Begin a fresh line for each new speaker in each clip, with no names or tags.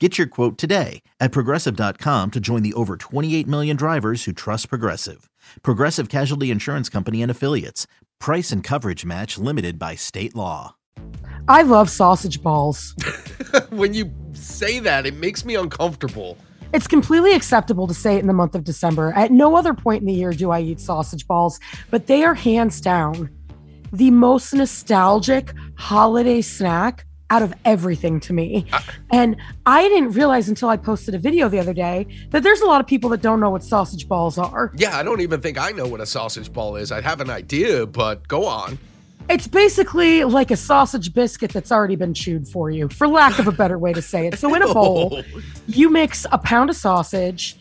Get your quote today at progressive.com to join the over 28 million drivers who trust Progressive. Progressive Casualty Insurance Company and Affiliates. Price and coverage match limited by state law.
I love sausage balls.
when you say that, it makes me uncomfortable.
It's completely acceptable to say it in the month of December. At no other point in the year do I eat sausage balls, but they are hands down the most nostalgic holiday snack out of everything to me. And I didn't realize until I posted a video the other day that there's a lot of people that don't know what sausage balls are.
Yeah, I don't even think I know what a sausage ball is. I'd have an idea, but go on.
It's basically like a sausage biscuit that's already been chewed for you, for lack of a better way to say it. So in a bowl, you mix a pound of sausage,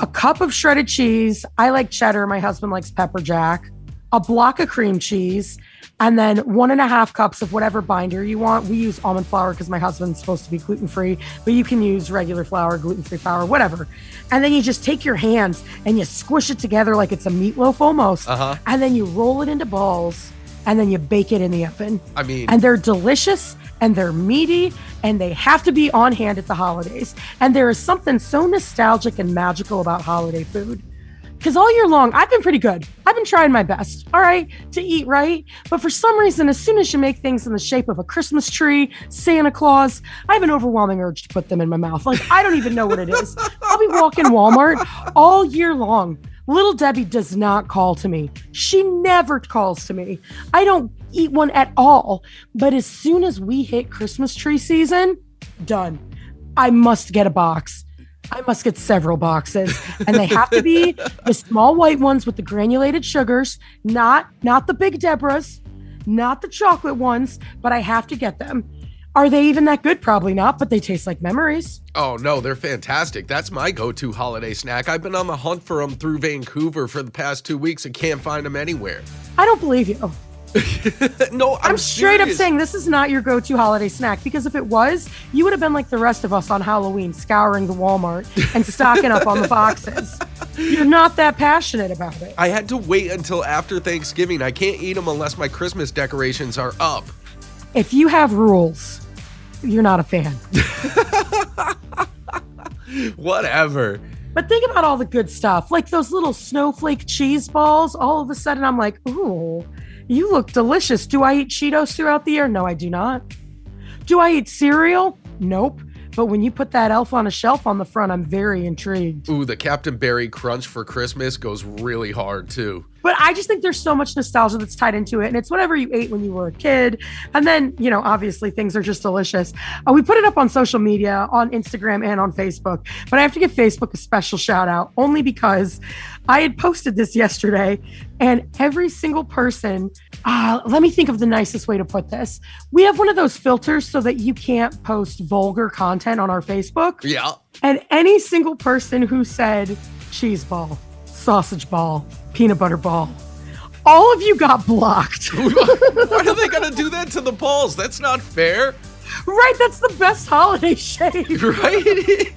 a cup of shredded cheese. I like cheddar. My husband likes pepper jack. A block of cream cheese, and then one and a half cups of whatever binder you want. We use almond flour because my husband's supposed to be gluten free, but you can use regular flour, gluten free flour, whatever. And then you just take your hands and you squish it together like it's a meatloaf almost. Uh-huh. And then you roll it into balls and then you bake it in the oven.
I mean,
and they're delicious and they're meaty and they have to be on hand at the holidays. And there is something so nostalgic and magical about holiday food because all year long I've been pretty good. I've been trying my best, all right, to eat right. But for some reason, as soon as you make things in the shape of a Christmas tree, Santa Claus, I have an overwhelming urge to put them in my mouth. Like I don't even know what it is. I'll be walking Walmart all year long. Little Debbie does not call to me. She never calls to me. I don't eat one at all. But as soon as we hit Christmas tree season, done. I must get a box. I must get several boxes, and they have to be the small white ones with the granulated sugars, not not the big Deborahs, not the chocolate ones, but I have to get them. Are they even that good? Probably not, but they taste like memories.
Oh no, they're fantastic. That's my go-to holiday snack. I've been on the hunt for them through Vancouver for the past two weeks and can't find them anywhere.
I don't believe you.
no, I'm,
I'm straight up saying this is not your go-to holiday snack because if it was, you would have been like the rest of us on Halloween, scouring the Walmart and stocking up on the boxes. You're not that passionate about it.
I had to wait until after Thanksgiving. I can't eat them unless my Christmas decorations are up.
If you have rules, you're not a fan.
Whatever.
But think about all the good stuff, like those little snowflake cheese balls. All of a sudden, I'm like, ooh, you look delicious. Do I eat Cheetos throughout the year? No, I do not. Do I eat cereal? Nope. But when you put that elf on a shelf on the front, I'm very intrigued.
Ooh, the Captain Berry Crunch for Christmas goes really hard too.
But I just think there's so much nostalgia that's tied into it. And it's whatever you ate when you were a kid. And then, you know, obviously things are just delicious. Uh, we put it up on social media, on Instagram and on Facebook. But I have to give Facebook a special shout out only because I had posted this yesterday and every single person, uh, let me think of the nicest way to put this. We have one of those filters so that you can't post vulgar content on our Facebook.
Yeah.
And any single person who said cheese ball, sausage ball, peanut butter ball. All of you got blocked.
Why are they going to do that to the balls? That's not fair.
Right, that's the best holiday shape.
Right?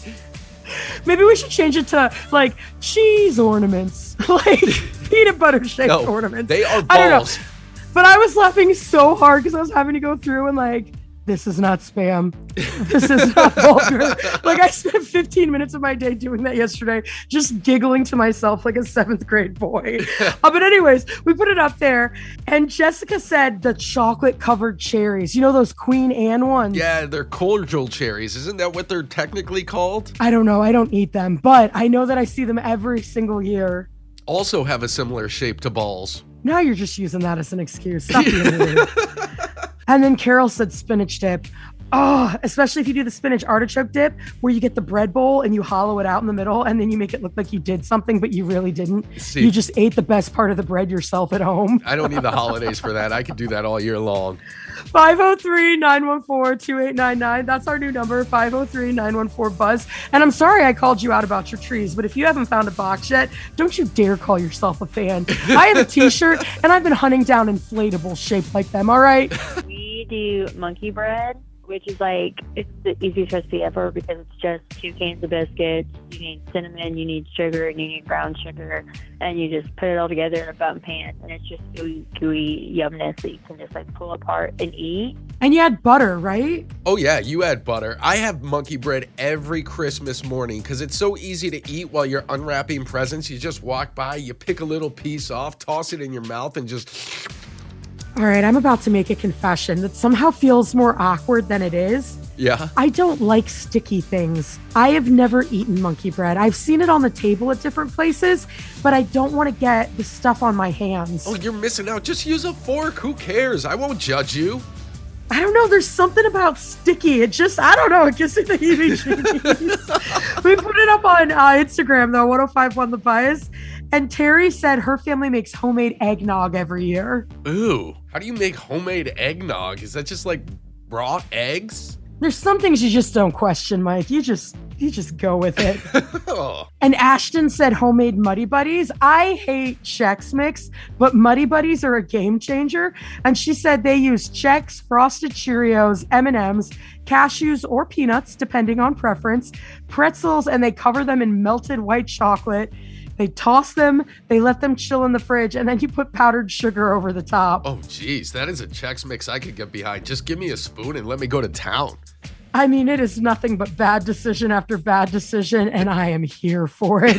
Maybe we should change it to like cheese ornaments, like peanut butter shaped no, ornaments.
They are balls.
I don't know. But I was laughing so hard because I was having to go through and like this is not spam. This is not vulgar. Like I spent 15 minutes of my day doing that yesterday, just giggling to myself like a seventh grade boy. uh, but anyways, we put it up there, and Jessica said the chocolate covered cherries. You know those Queen Anne ones?
Yeah, they're cordial cherries. Isn't that what they're technically called?
I don't know. I don't eat them, but I know that I see them every single year.
Also have a similar shape to balls.
Now you're just using that as an excuse. Stop being weird. And then Carol said spinach dip. Oh, especially if you do the spinach artichoke dip where you get the bread bowl and you hollow it out in the middle and then you make it look like you did something, but you really didn't.
See-
you just ate the best part of the bread yourself at home.
I don't need the holidays for that. I could do that all year long.
503 914 2899. That's our new number 503 914 Buzz. And I'm sorry I called you out about your trees, but if you haven't found a box yet, don't you dare call yourself a fan. I have a t shirt and I've been hunting down inflatables shaped like them, all right?
We do monkey bread, which is like it's the easiest recipe ever because it's just two cans of biscuits. You need cinnamon, you need sugar, and you need brown sugar, and you just put it all together in a bun pan, and it's just gooey, gooey yumness that you can just like pull apart and eat.
And you add butter, right?
Oh, yeah, you add butter. I have monkey bread every Christmas morning because it's so easy to eat while you're unwrapping presents. You just walk by, you pick a little piece off, toss it in your mouth, and just.
All right, I'm about to make a confession that somehow feels more awkward than it is.
Yeah.
I don't like sticky things. I have never eaten monkey bread. I've seen it on the table at different places, but I don't want to get the stuff on my hands.
Oh, you're missing out. Just use a fork. Who cares? I won't judge you.
I don't know. There's something about sticky. It just, I don't know. It gives me the heebie-jeebies. we put it up on uh, Instagram though. 1051 The Buzz, and Terry said her family makes homemade eggnog every year.
Ooh. How do you make homemade eggnog? Is that just like raw eggs?
There's some things you just don't question, Mike. You just, you just go with it.
oh.
And Ashton said homemade Muddy Buddies. I hate Chex Mix, but Muddy Buddies are a game changer. And she said they use Chex, Frosted Cheerios, M&Ms, cashews or peanuts, depending on preference, pretzels, and they cover them in melted white chocolate. They toss them, they let them chill in the fridge, and then you put powdered sugar over the top.
Oh, geez. That is a Chex Mix I could get behind. Just give me a spoon and let me go to town.
I mean, it is nothing but bad decision after bad decision, and I am here for it.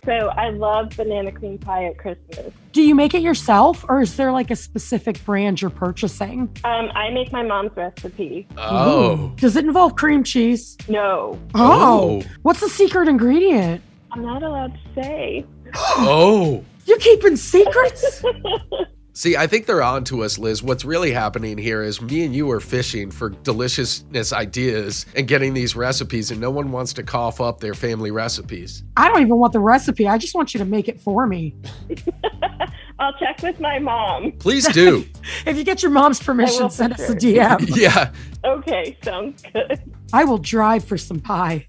So I love banana cream pie at Christmas.
Do you make it yourself, or is there like a specific brand you're purchasing?
Um, I make my mom's recipe.
Oh.
Ooh. Does it involve cream cheese?
No,
Oh.
Oh.
What's the secret ingredient?
I'm not allowed to say.
Oh.
You're keeping secrets?
See, I think they're on to us, Liz. What's really happening here is me and you are fishing for deliciousness ideas and getting these recipes, and no one wants to cough up their family recipes.
I don't even want the recipe. I just want you to make it for me.
I'll check with my mom.
Please do.
If you get your mom's permission, send
for
us a. DM.
yeah.
Okay, sounds good.
I will drive for some pie.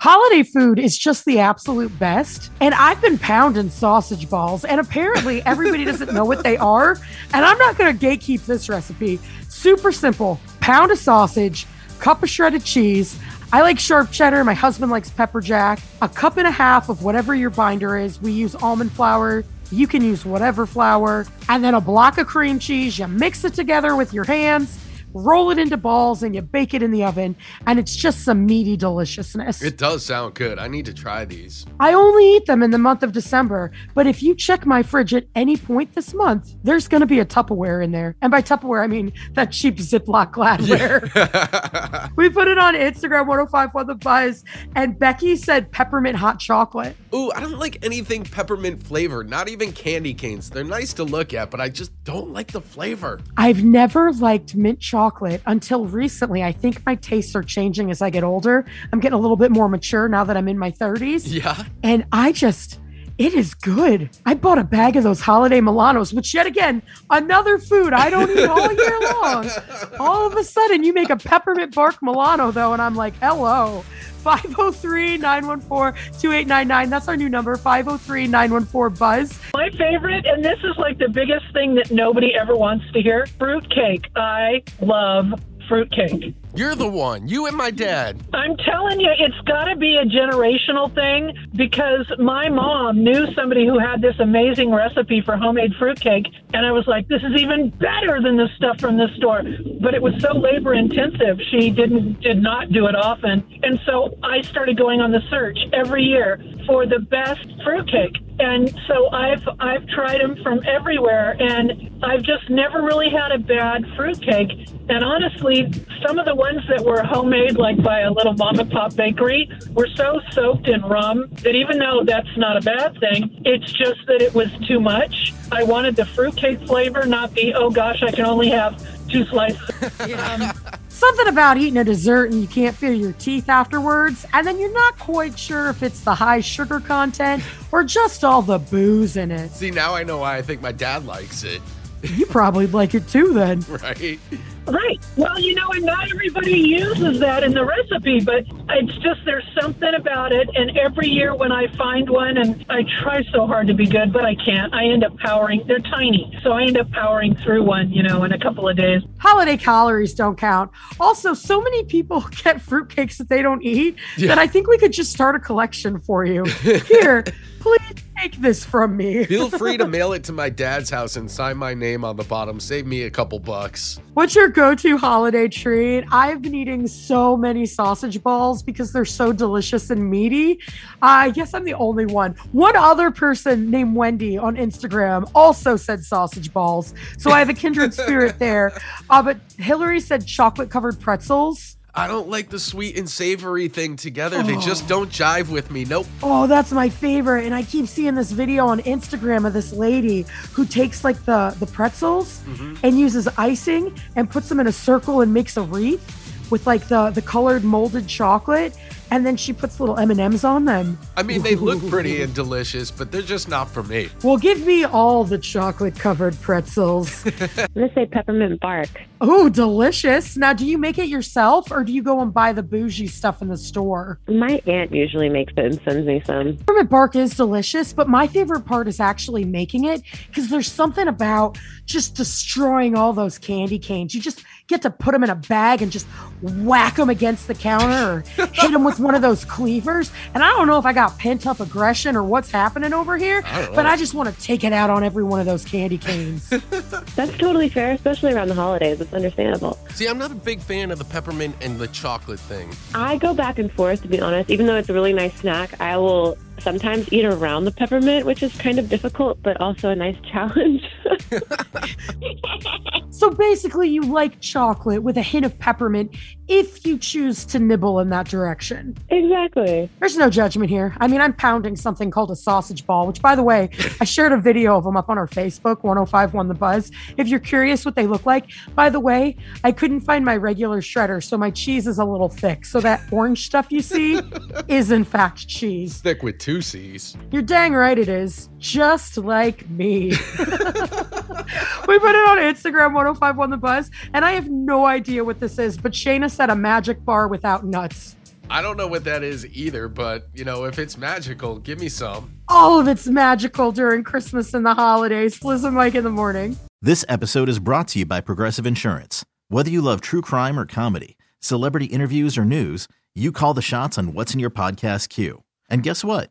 Holiday food is just the absolute best. And I've been pounding sausage balls, and apparently everybody doesn't know what they are. And I'm not going to gatekeep this recipe. Super simple pound of sausage, cup of shredded cheese. I like sharp cheddar. My husband likes pepper jack. A cup and a half of whatever your binder is. We use almond flour. You can use whatever flour. And then a block of cream cheese. You mix it together with your hands roll it into balls and you bake it in the oven and it's just some meaty deliciousness.
It does sound good. I need to try these.
I only eat them in the month of December, but if you check my fridge at any point this month, there's going to be a Tupperware in there. And by Tupperware, I mean that cheap Ziploc gladware. we put it on Instagram 1051 The Buzz and Becky said peppermint hot chocolate.
Ooh, I don't like anything peppermint flavored, not even candy canes. They're nice to look at, but I just don't like the flavor.
I've never liked mint chocolate until recently. I think my tastes are changing as I get older. I'm getting a little bit more mature now that I'm in my 30s.
Yeah.
And I just, it is good. I bought a bag of those holiday Milanos, which yet again, another food I don't eat all year long. All of a sudden, you make a peppermint bark Milano, though, and I'm like, hello. 503 914 2899. That's our new number 503 914 Buzz.
My favorite, and this is like the biggest thing that nobody ever wants to hear fruitcake. I love fruitcake.
You're the one. You and my dad.
I'm telling you, it's got to be a generational thing because my mom knew somebody who had this amazing recipe for homemade fruitcake, and I was like, this is even better than the stuff from the store. But it was so labor intensive, she didn't did not do it often, and so I started going on the search every year for the best fruitcake. And so I've I've tried them from everywhere, and I've just never really had a bad fruitcake. And honestly, some of the ones that were homemade, like by a little mom and pop bakery, were so soaked in rum that even though that's not a bad thing, it's just that it was too much. I wanted the fruitcake flavor, not the oh gosh, I can only have two slices.
Um, Something about eating a dessert and you can't feel your teeth afterwards, and then you're not quite sure if it's the high sugar content or just all the booze in it.
See, now I know why I think my dad likes it.
You probably like it too, then.
Right?
Right. Well, you know, and not everybody uses that in the recipe, but it's just there's something about it. And every year when I find one, and I try so hard to be good, but I can't, I end up powering. They're tiny, so I end up powering through one, you know, in a couple of days.
Holiday calories don't count. Also, so many people get fruitcakes that they don't eat
Yeah.
that I think we could just start a collection for you. Here, please take this from me.
Feel free to mail it to my dad's house and sign my name on the bottom. Save me a couple bucks.
What's your go to holiday treat? I've been eating so many sausage balls because they're so delicious and meaty. I guess I'm the only one. One other person named Wendy on Instagram also said sausage balls. So I have a kindred spirit there. Uh, but Hillary said chocolate covered pretzels.
I don't like the sweet and savory thing together. They just oh. don't jive with me. Nope.
Oh, that's my favorite. And I keep seeing this video on Instagram of this lady who takes like the the pretzels mm-hmm. and uses icing and puts them in a circle and makes a wreath with like the the colored molded chocolate and then she puts little M&Ms on them.
I mean, they look pretty and delicious, but they're just not for me.
Well, give me all the chocolate covered pretzels.
I'm gonna say peppermint bark.
oh, delicious. Now, do you make it yourself or do you go and buy the bougie stuff in the store?
My aunt usually makes it and sends me some.
Peppermint bark is delicious, but my favorite part is actually making it because there's something about just destroying all those candy canes. You just get to put them in a bag and just whack them against the counter or hit them with one of those cleavers. And I don't know if I got pent up aggression or what's happening over here,
I
but. I just want to take it out on every one of those candy canes.
That's totally fair, especially around the holidays. It's understandable.
See, I'm not a big fan of the peppermint and the chocolate thing.
I go back and forth, to be honest. Even though it's a really nice snack, I will sometimes eat around the peppermint, which is kind of difficult, but also a nice challenge.
so basically, you like chocolate with a hint of peppermint if you choose to nibble in that direction.
exactly.
There's no judgment here. I mean, I'm pounding something called a sausage ball, which, by the way, I shared a video of them up on our Facebook, 1051 The Buzz. If you're curious what they look like, by the way, I couldn't find my regular shredder, so my cheese is a little thick. So that orange stuff you see is, in fact, cheese.
Stick with two C's.
You're dang right it is. Just like me. we put it on Instagram 1051 The Buzz, and I have no idea what this is, but Shayna said a magic bar without nuts.
I don't know what that is either, but you know, if it's magical, give me some.
All of it's magical during Christmas and the holidays. Liz and Mike in the morning.
This episode is brought to you by Progressive Insurance. Whether you love true crime or comedy, celebrity interviews or news, you call the shots on what's in your podcast queue. And guess what?